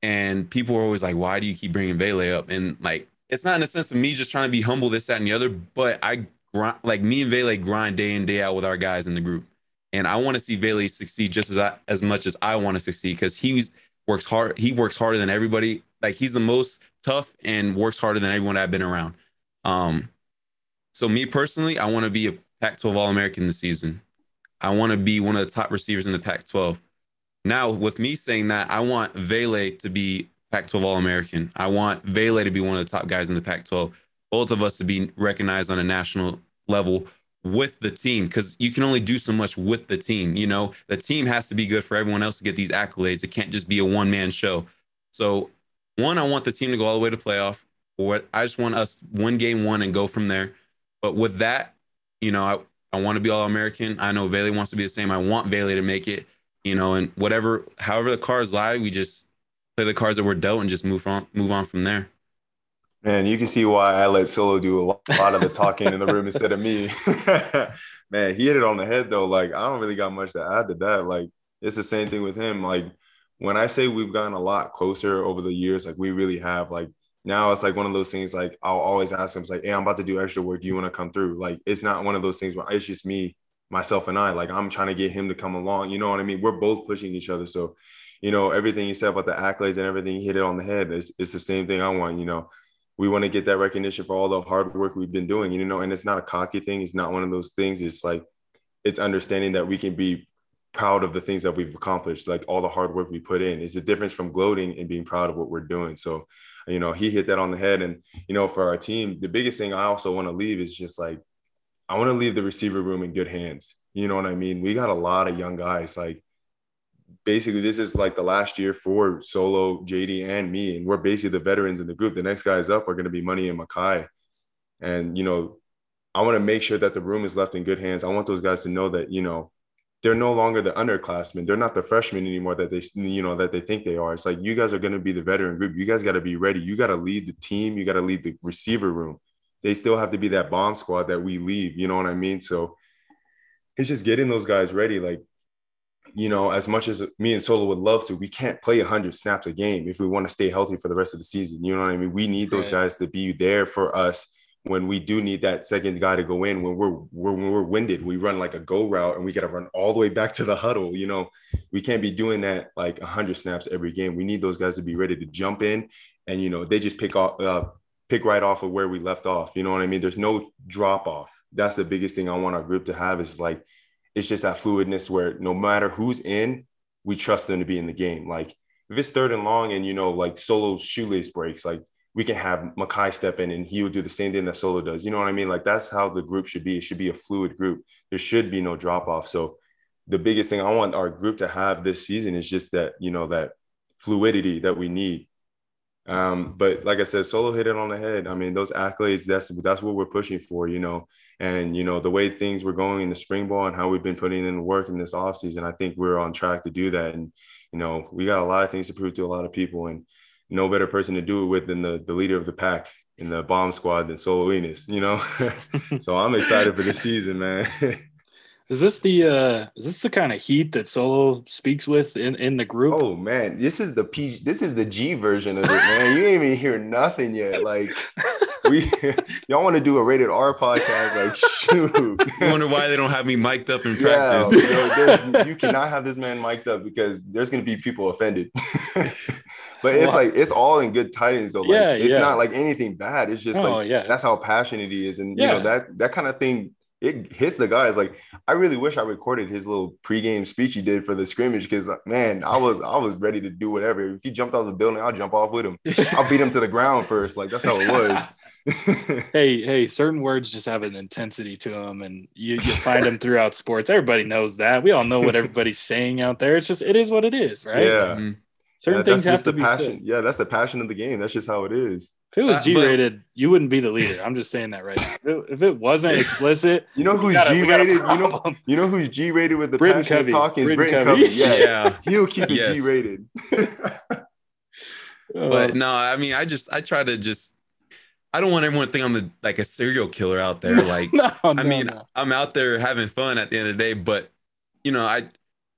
C: And people are always like, why do you keep bringing Vele up? And like, it's not in the sense of me just trying to be humble, this, that, and the other, but I grind, like me and Vele grind day in day out with our guys in the group, and I want to see Vele succeed just as I, as much as I want to succeed because he's works hard. He works harder than everybody. Like he's the most tough and works harder than everyone I've been around. Um, so me personally, I want to be a Pac-12 All-American this season. I want to be one of the top receivers in the Pac-12. Now, with me saying that, I want Vele to be Pac-12 All-American. I want Vele to be one of the top guys in the Pac-12 both of us to be recognized on a national level with the team because you can only do so much with the team. You know, the team has to be good for everyone else to get these accolades. It can't just be a one man show. So, one, I want the team to go all the way to playoff. What I just want us win game one and go from there. But with that, you know, I, I want to be all American. I know Vele wants to be the same. I want Vele to make it. you know, and whatever, however the cards lie, we just play the cards that we're dealt and just move on, move on from there.
A: Man, you can see why I let Solo do a lot of the talking in the room instead of me. Man, he hit it on the head though. Like, I don't really got much to add to that. Like, it's the same thing with him. Like, when I say we've gotten a lot closer over the years, like we really have. Like now it's like one of those things like I'll always ask him, like, hey, I'm about to do extra work. Do you want to come through? Like it's not one of those things where it's just me, myself, and I. Like I'm trying to get him to come along. You know what I mean? We're both pushing each other. So, you know, everything you said about the accolades and everything, hit it on the head. It's, it's the same thing I want, you know. We want to get that recognition for all the hard work we've been doing, you know, and it's not a cocky thing. It's not one of those things. It's like it's understanding that we can be proud of the things that we've accomplished, like all the hard work we put in. Is the difference from gloating and being proud of what we're doing. So you know, he hit that on the head. And, you know, for our team, the biggest thing I also want to leave is just like, I want to leave the receiver room in good hands. You know what I mean? We got a lot of young guys. Like, basically, this is like the last year for Solo, JD, and me. And we're basically the veterans in the group. The next guys up are going to be Money and Makai. And, you know, I want to make sure that the room is left in good hands. I want those guys to know that, you know, they're no longer the underclassmen. They're not the freshmen anymore that they you know that they think they are. It's like you guys are going to be the veteran group. You guys got to be ready. You got to lead the team. You got to lead the receiver room. They still have to be that bomb squad that we leave. You know what I mean? So it's just getting those guys ready. Like you know, as much as me and Solo would love to, we can't play 100 snaps a game if we want to stay healthy for the rest of the season. You know what I mean? We need those right. guys to be there for us when we do need that second guy to go in when we're, we're when we're winded we run like a go route and we got to run all the way back to the huddle you know we can't be doing that like 100 snaps every game we need those guys to be ready to jump in and you know they just pick off uh, pick right off of where we left off you know what i mean there's no drop off that's the biggest thing i want our group to have is like it's just that fluidness where no matter who's in we trust them to be in the game like if it's third and long and you know like solo shoelace breaks like we can have Makai step in and he would do the same thing that Solo does. You know what I mean? Like that's how the group should be. It should be a fluid group. There should be no drop off. So the biggest thing I want our group to have this season is just that, you know, that fluidity that we need. Um, but like I said, Solo hit it on the head. I mean, those accolades, that's that's what we're pushing for, you know. And you know, the way things were going in the spring ball and how we've been putting in work in this offseason, I think we're on track to do that. And you know, we got a lot of things to prove to a lot of people. And no better person to do it with than the, the leader of the pack in the bomb squad than Solo Enis, you know? so I'm excited for the season, man.
B: is this the uh is this the kind of heat that Solo speaks with in, in the group?
A: Oh man, this is the P this is the G version of it, man. You ain't even hear nothing yet. Like we y'all want to do a rated R podcast, like shoot.
C: You wonder why they don't have me mic'd up in practice.
A: Yeah, you cannot have this man mic'd up because there's gonna be people offended. but it's like it's all in good tidings though. Like, yeah, it's yeah. not like anything bad. It's just oh, like yeah. that's how passionate he is, and yeah. you know that that kind of thing. It hits the guys. Like I really wish I recorded his little pregame speech he did for the scrimmage because man, I was I was ready to do whatever. If he jumped out of the building, I'll jump off with him. I'll beat him to the ground first. Like that's how it was.
B: hey, hey, certain words just have an intensity to them, and you, you find them throughout sports. Everybody knows that. We all know what everybody's saying out there. It's just it is what it is, right?
A: Yeah. Mm-hmm. Certain yeah, things have to be passion. Said. Yeah, that's the passion of the game. That's just how it is.
B: If it was G rated, you wouldn't be the leader. I'm just saying that right now. If it, if it wasn't explicit,
A: you know who's G rated. You know, you know who's G rated with the Britton passion Covey. of talking. Britton, Britton Covey. Covey. Yes. Yeah, he'll keep it yes. G rated. Oh.
C: but no, I mean, I just I try to just I don't want everyone to think I'm a, like a serial killer out there. Like, no, I no, mean, no. I'm out there having fun at the end of the day, but you know, I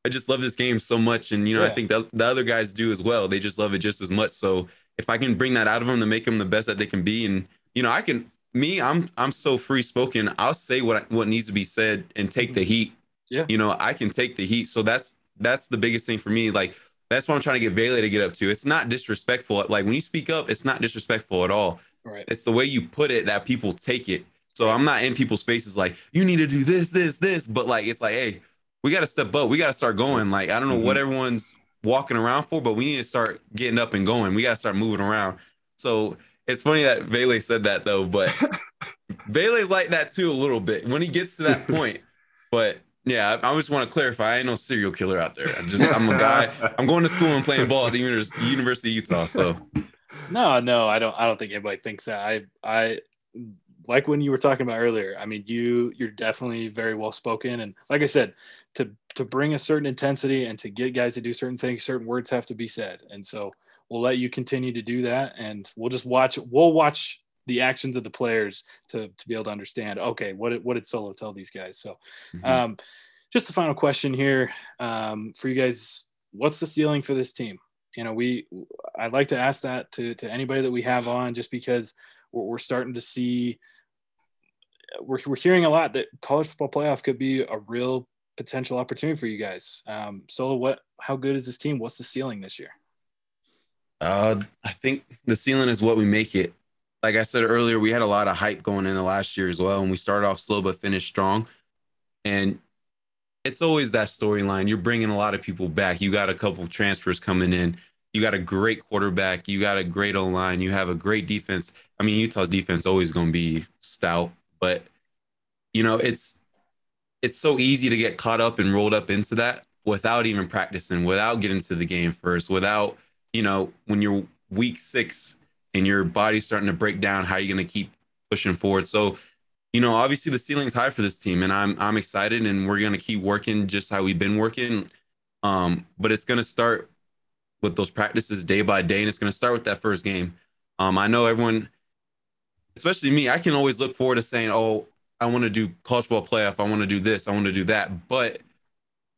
C: I just love this game so much, and you know, yeah. I think that the other guys do as well. They just love it just as much. So if I can bring that out of them to make them the best that they can be, and you know, I can. Me, I'm I'm so free spoken. I'll say what what needs to be said and take the heat. Yeah, you know, I can take the heat. So that's that's the biggest thing for me. Like that's what I'm trying to get Vele to get up to. It's not disrespectful. Like when you speak up, it's not disrespectful at all. Right. It's the way you put it that people take it. So I'm not in people's faces like you need to do this, this, this, but like it's like, hey, we got to step up. We got to start going. Like, I don't know mm-hmm. what everyone's walking around for, but we need to start getting up and going. We got to start moving around. So it's funny that Vele said that though, but Vele's like that too a little bit when he gets to that point. But yeah, I, just want to clarify. I ain't no serial killer out there. I'm just I'm a guy. I'm going to school and playing ball at the University of Utah. So
B: no, no, I don't. I don't think anybody thinks that. I I like when you were talking about earlier, I mean, you you're definitely very well spoken, and like I said, to to bring a certain intensity and to get guys to do certain things, certain words have to be said, and so we'll let you continue to do that, and we'll just watch. We'll watch the actions of the players to to be able to understand. Okay, what did, what did Solo tell these guys? So, mm-hmm. um, just the final question here um, for you guys: What's the ceiling for this team? You know, we I'd like to ask that to to anybody that we have on, just because we're, we're starting to see. We're, we're hearing a lot that college football playoff could be a real potential opportunity for you guys. Um, Solo, what? How good is this team? What's the ceiling this year?
C: Uh, I think the ceiling is what we make it. Like I said earlier, we had a lot of hype going into last year as well, and we started off slow but finished strong. And it's always that storyline. You're bringing a lot of people back. You got a couple of transfers coming in. You got a great quarterback. You got a great O line. You have a great defense. I mean, Utah's defense always going to be stout, but you know it's it's so easy to get caught up and rolled up into that without even practicing, without getting to the game first, without you know when you're week six and your body's starting to break down, how are you going to keep pushing forward? So you know, obviously the ceiling's high for this team, and I'm I'm excited, and we're gonna keep working just how we've been working. Um, but it's gonna start with those practices day by day, and it's gonna start with that first game. Um, I know everyone, especially me, I can always look forward to saying, "Oh, I want to do college football playoff. I want to do this. I want to do that." But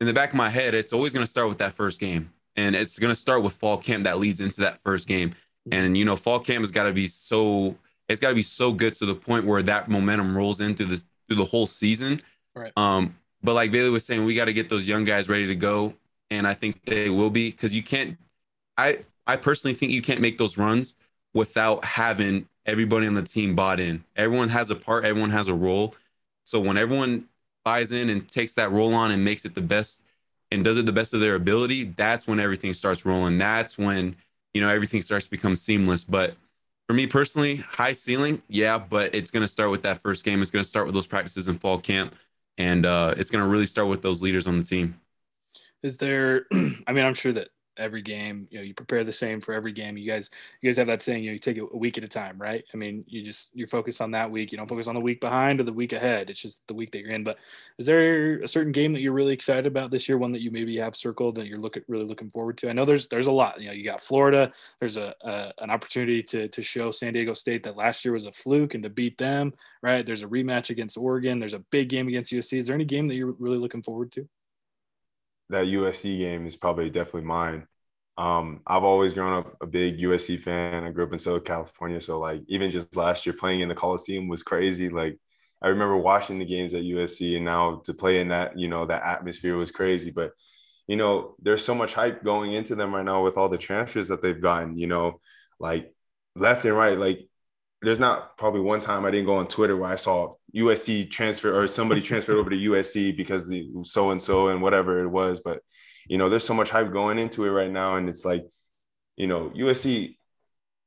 C: in the back of my head, it's always gonna start with that first game, and it's gonna start with fall camp that leads into that first game. And you know, fall camp has got to be so it's got to be so good to the point where that momentum rolls into this through the whole season.
B: Right.
C: Um, but like Vele was saying, we got to get those young guys ready to go, and I think they will be because you can't. I I personally think you can't make those runs without having everybody on the team bought in. Everyone has a part. Everyone has a role. So when everyone buys in and takes that role on and makes it the best and does it the best of their ability, that's when everything starts rolling. That's when you know everything starts to become seamless. But for me personally, high ceiling, yeah, but it's going to start with that first game. It's going to start with those practices in fall camp, and uh, it's going to really start with those leaders on the team.
B: Is there? I mean, I'm sure that every game. You know, you prepare the same for every game. You guys, you guys have that saying. You know, you take it a week at a time, right? I mean, you just you focus on that week. You don't focus on the week behind or the week ahead. It's just the week that you're in. But is there a certain game that you're really excited about this year? One that you maybe have circled that you're looking really looking forward to? I know there's there's a lot. You know, you got Florida. There's a, a an opportunity to to show San Diego State that last year was a fluke and to beat them, right? There's a rematch against Oregon. There's a big game against USC. Is there any game that you're really looking forward to?
A: That USC game is probably definitely mine. Um, I've always grown up a big USC fan. I grew up in Southern California, so like even just last year playing in the Coliseum was crazy. Like I remember watching the games at USC, and now to play in that, you know, that atmosphere was crazy. But you know, there's so much hype going into them right now with all the transfers that they've gotten. You know, like left and right. Like there's not probably one time I didn't go on Twitter where I saw USC transfer or somebody transferred over to USC because the so and so and whatever it was, but you know, there's so much hype going into it right now. And it's like, you know, USC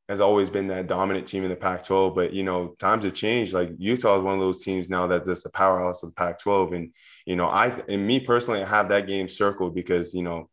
A: has always been that dominant team in the Pac 12, but, you know, times have changed. Like Utah is one of those teams now that that's the powerhouse of the Pac 12. And, you know, I, and me personally, I have that game circled because, you know,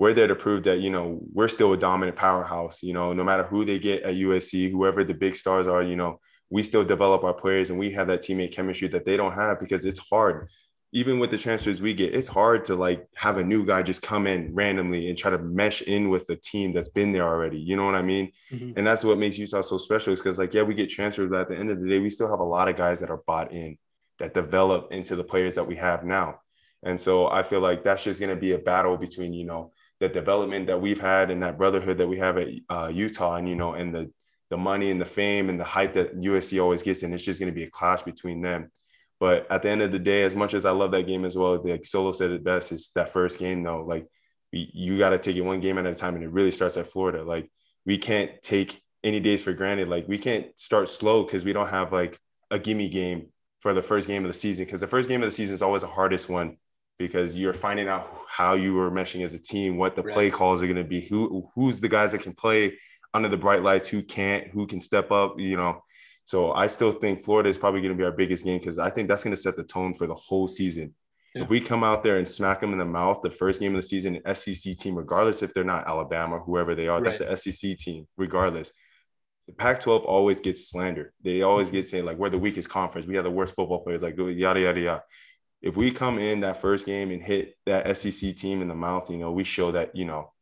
A: we're there to prove that, you know, we're still a dominant powerhouse, you know, no matter who they get at USC, whoever the big stars are, you know, we still develop our players and we have that teammate chemistry that they don't have because it's hard even with the transfers we get, it's hard to like have a new guy just come in randomly and try to mesh in with a team that's been there already. You know what I mean? Mm-hmm. And that's what makes Utah so special is because like, yeah, we get transferred, but at the end of the day, we still have a lot of guys that are bought in that develop into the players that we have now. And so I feel like that's just going to be a battle between, you know, the development that we've had and that brotherhood that we have at uh, Utah and, you know, and the, the money and the fame and the hype that USC always gets. And it's just going to be a clash between them. But at the end of the day, as much as I love that game as well, like Solo said it best, it's that first game though. Like you got to take it one game at a time, and it really starts at Florida. Like we can't take any days for granted. Like we can't start slow because we don't have like a gimme game for the first game of the season. Because the first game of the season is always the hardest one because you're finding out how you were meshing as a team, what the right. play calls are going to be, who who's the guys that can play under the bright lights, who can't, who can step up, you know. So I still think Florida is probably going to be our biggest game because I think that's going to set the tone for the whole season. Yeah. If we come out there and smack them in the mouth the first game of the season, SEC team, regardless if they're not Alabama whoever they are, right. that's the SEC team, regardless. the Pac-12 always gets slandered. They always mm-hmm. get saying like we're the weakest conference. We have the worst football players. Like yada yada yada. If we come in that first game and hit that SEC team in the mouth, you know, we show that you know,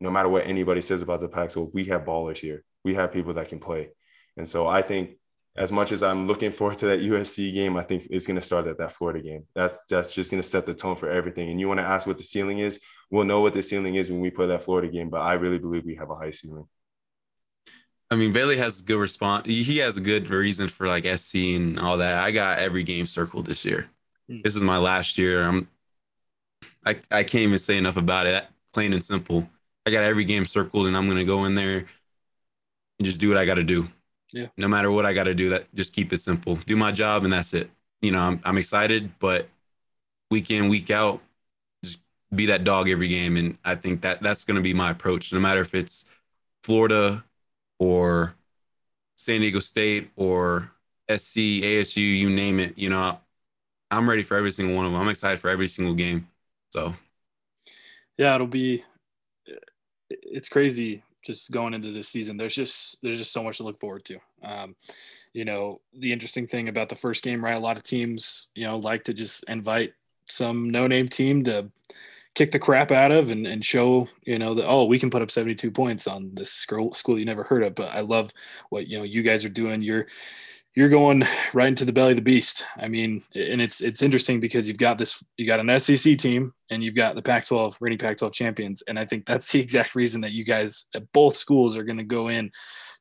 A: no matter what anybody says about the Pac-12, we have ballers here. We have people that can play, and so I think as much as I'm looking forward to that USC game, I think it's going to start at that Florida game. That's that's just going to set the tone for everything. And you want to ask what the ceiling is? We'll know what the ceiling is when we play that Florida game. But I really believe we have a high ceiling.
C: I mean, Vele has a good response. He has a good reason for like SC and all that. I got every game circled this year. Mm. This is my last year. I'm. I I can't even say enough about it. Plain and simple. I got every game circled, and I'm gonna go in there and just do what I got to do.
B: Yeah.
C: No matter what I got to do, that just keep it simple. Do my job, and that's it. You know, I'm I'm excited, but week in week out, just be that dog every game, and I think that that's gonna be my approach. No matter if it's Florida, or San Diego State or SC, ASU, you name it. You know, I'm ready for every single one of them. I'm excited for every single game. So,
B: yeah, it'll be. It's crazy just going into this season. There's just there's just so much to look forward to. Um, you know, the interesting thing about the first game, right? A lot of teams, you know, like to just invite some no-name team to kick the crap out of and, and show you know that oh we can put up 72 points on this school school you never heard of but i love what you know you guys are doing you're you're going right into the belly of the beast. I mean and it's it's interesting because you've got this you got an sec team and you've got the pac 12 reigning pac 12 champions. And i think that's the exact reason that you guys at both schools are going to go in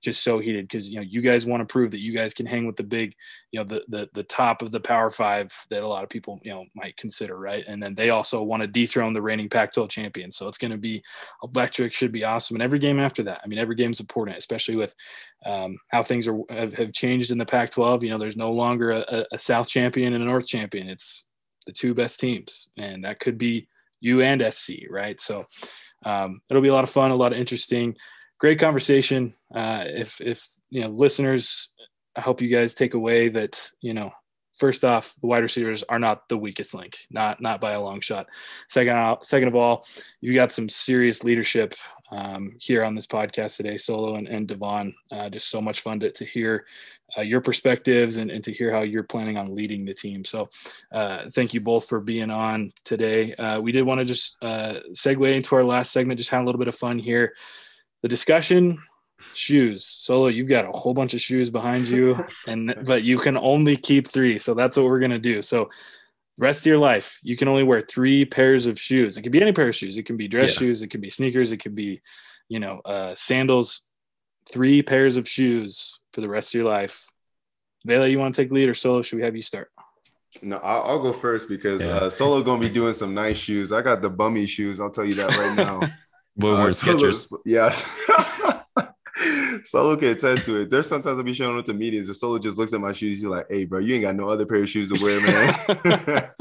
B: just so heated because you know you guys want to prove that you guys can hang with the big, you know, the the the top of the Power Five that a lot of people you know might consider, right? And then they also want to dethrone the reigning Pac-12 champion. So it's going to be electric, should be awesome, and every game after that. I mean, every game's important, especially with um, how things are have, have, changed in the Pac-12. You know, there's no longer a, a South champion and a North champion. It's the two best teams, and that could be you and SC, right? So um, it'll be a lot of fun, a lot of interesting great conversation. Uh, if if you know listeners, I hope you guys take away that you know first off, the wide receivers are not the weakest link, not not by a long shot. Second second of all, you got some serious leadership um, here on this podcast today, Solo and, and Devaughn. Uh, just so much fun to, to hear uh, your perspectives and, and to hear how you're planning on leading the team. So uh, thank you both for being on today. Uh, we did want to just uh, segue into our last segment, just have a little bit of fun here the discussion shoes solo you've got a whole bunch of shoes behind you and but you can only keep three so that's what we're going to do so rest of your life you can only wear three pairs of shoes it could be any pair of shoes it can be dress yeah. shoes it could be sneakers it could be you know uh, sandals three pairs of shoes for the rest of your life Vele, you want to take lead or solo should we have you start
A: no, I'll, I'll go first because yeah. uh, Solo gonna be doing some nice shoes. I got the bummy shoes. I'll tell you that right now.
C: Boy, uh, we're Skechers.
A: Yes. Solo can attest to it. There's sometimes I'll be showing up to meetings and Solo just looks at my shoes. You're like, hey, bro, you ain't got no other pair of shoes to wear, man.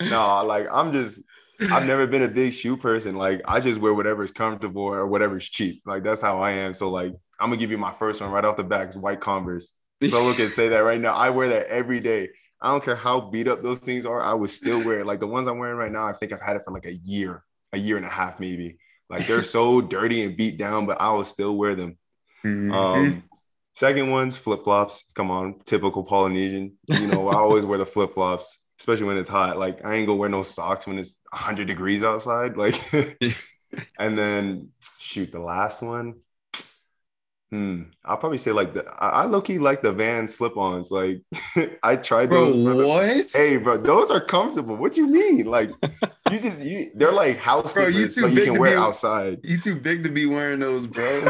A: no, like I'm just, I've never been a big shoe person. Like I just wear whatever is comfortable or whatever's cheap. Like that's how I am. So like I'm gonna give you my first one right off the back. It's white Converse. Solo can say that right now. I wear that every day. I don't care how beat up those things are. I would still wear it. Like the ones I'm wearing right now, I think I've had it for like a year, a year and a half maybe. Like they're so dirty and beat down, but I will still wear them. Mm-hmm. Um, second one's flip flops. Come on, typical Polynesian. You know, I always wear the flip flops, especially when it's hot. Like I ain't gonna wear no socks when it's 100 degrees outside. Like, and then shoot the last one. Hmm. I'll probably say like the I, I low key like the van slip-ons. Like I tried
C: those. Bro, what?
A: Hey, bro, those are comfortable. What do you mean? Like you just you they're like house bro, you too but you can wear be, outside.
C: You too big to be wearing those, bro.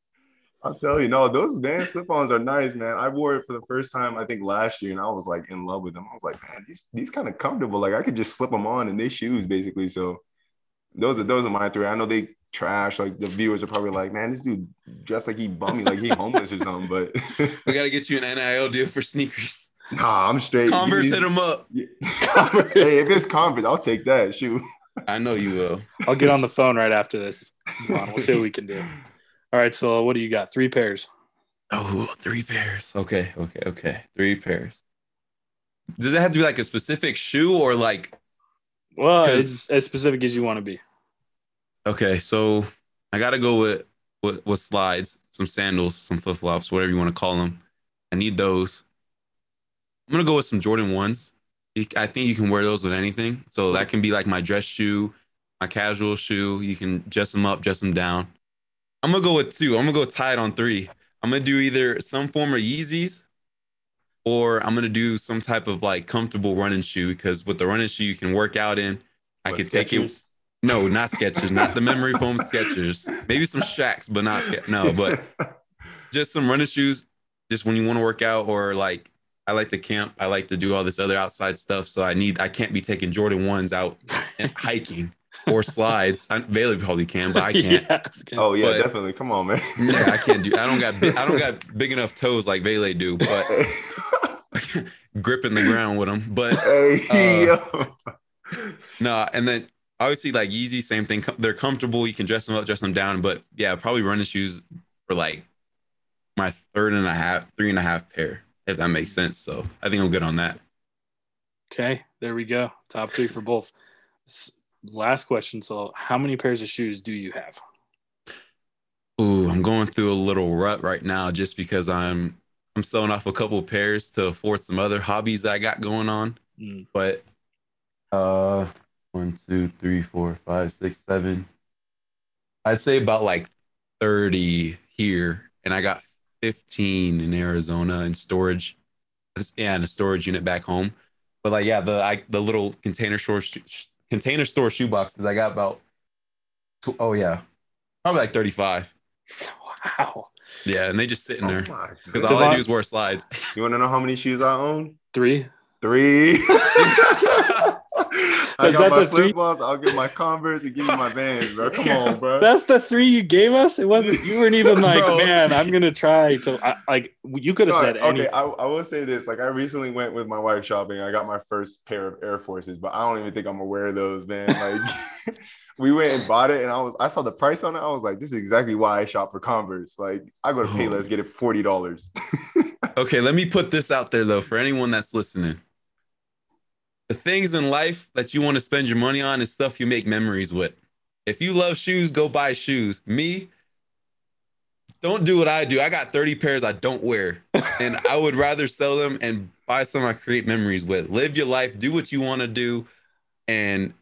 A: I'll tell you, no, those van slip-ons are nice, man. I wore it for the first time, I think last year, and I was like in love with them. I was like, man, these these kind of comfortable. Like I could just slip them on in these shoes, basically. So those are those are my three. I know they trash. Like the viewers are probably like, man, this dude dressed like he bummy, like he homeless or something. But
C: we got to get you an NIL deal for sneakers.
A: Nah, I'm straight.
C: Converse hit him up.
A: hey, if it's Converse, I'll take that. Shoot.
C: I know you will.
B: I'll get on the phone right after this. Come on, we'll see what we can do. All right, so what do you got? Three pairs.
C: Oh, three pairs. Okay, okay, okay. Three pairs. Does it have to be like a specific shoe or like?
B: Well, as, as specific as you want to be.
C: Okay, so I got to go with with, with slides, some sandals, some flip flops, whatever you want to call them. I need those. I'm gonna go with some Jordan ones. I think you can wear those with anything. So that can be like my dress shoe, my casual shoe. You can dress them up, dress them down. I'm gonna go with two. I'm gonna go tied on three. I'm gonna do either some form of Yeezys or I'm gonna do some type of like comfortable running shoe because with the running shoe you can work out in. I could take it. No, not Skechers, not the memory foam Skechers. Maybe some Shacks, but not Ske- no, but just some running shoes. Just when you want to work out or like I like to camp. I like to do all this other outside stuff. So I need I can't be taking Jordan ones out and hiking or slides. I, Vele probably can, but I can't.
A: yeah, oh yeah, but, definitely. Come on, man.
C: yeah, I can't do. I don't got I don't got big enough toes like Vele do, but gripping the ground with them. But hey, uh, no, and then obviously like Yeezy, same thing. They're comfortable. You can dress them up, dress them down. But yeah, probably running shoes for like my third and a half, three and a half pair, if that makes sense. So I think I'm good on that.
B: Okay, there we go. Top three for both. Last question. So, how many pairs of shoes do you have?
C: Ooh, I'm going through a little rut right now just because I'm I'm selling off a couple pairs to afford some other hobbies I got going on. Mm. But uh one, two, three, four, five, six, seven. I'd say about like 30 here, and I got 15 in Arizona in storage. Yeah, in a storage unit back home. But like, yeah, the I, the little container store container store shoe boxes. I got about. Oh yeah, probably like 35.
B: Wow.
C: Yeah, and they just sitting oh there because oh all I do is wear slides.
A: You want to know how many shoes I own?
B: Three.
A: Three. I Is got my flip flops. I'll get my Converse and give you my Vans, bro. Come on, bro.
B: That's the three you gave us. It wasn't. You weren't even like, man. I'm gonna try to. I, like you could have no, said.
A: Okay, I, I will say this. Like I recently went with my wife shopping. I got my first pair of Air Forces, but I don't even think I'm gonna wear those, man. Like. we went and bought it, and I was I saw the price on it. I was like, this is exactly why I shop for Converse. Like, I go to Payless, oh. get it forty dollars.
C: okay, let me put this out there though for anyone that's listening the things in life that you want to spend your money on is stuff you make memories with. If you love shoes, go buy shoes. Me, don't do what I do. I got 30 pairs I don't wear, and I would rather sell them and buy some I create memories with. Live your life, do what you want to do, and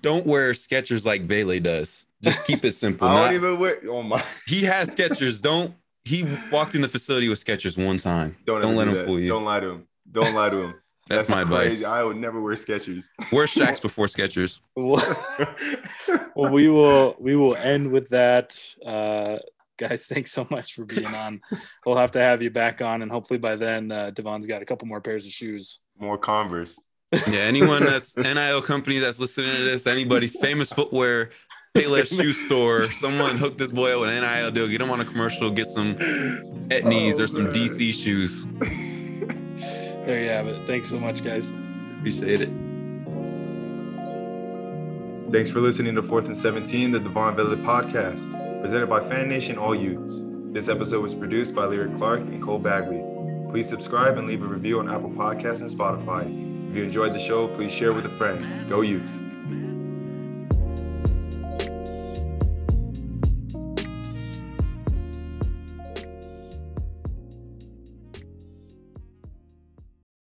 C: don't wear Skechers like Vele does. Just keep it simple.
A: I don't Not, even wear. Oh my.
C: He has Skechers. Don't. He walked in the facility with Skechers one time. Don't, don't let do him that. fool you.
A: Don't lie to him. Don't lie to him.
C: That's, That's my crazy. advice.
A: I would never wear Skechers.
C: Wear Shacks before Skechers.
B: well, we will we will end with that. Uh, guys, thanks so much for being on. we'll have to have you back on, and hopefully by then, uh, Devaughn's got a couple more pairs of shoes.
A: More Converse.
C: Yeah, anyone that's NIL company that's listening to this, anybody famous footwear, Payless shoe store, someone hook this boy up with an NIL deal, get him on a commercial, get some Etnies oh, or some man. DC shoes
B: there you have it. Thanks so much, guys.
C: Appreciate it.
A: Thanks for listening to Fourth and 17, the Devaughn Vele podcast, presented by Fan Nation All Utes. This episode was produced by Lyric Clark and Cole Bagley. Please subscribe and leave a review on Apple Podcasts and Spotify. If you enjoyed the show, please share with a friend. Go Utes.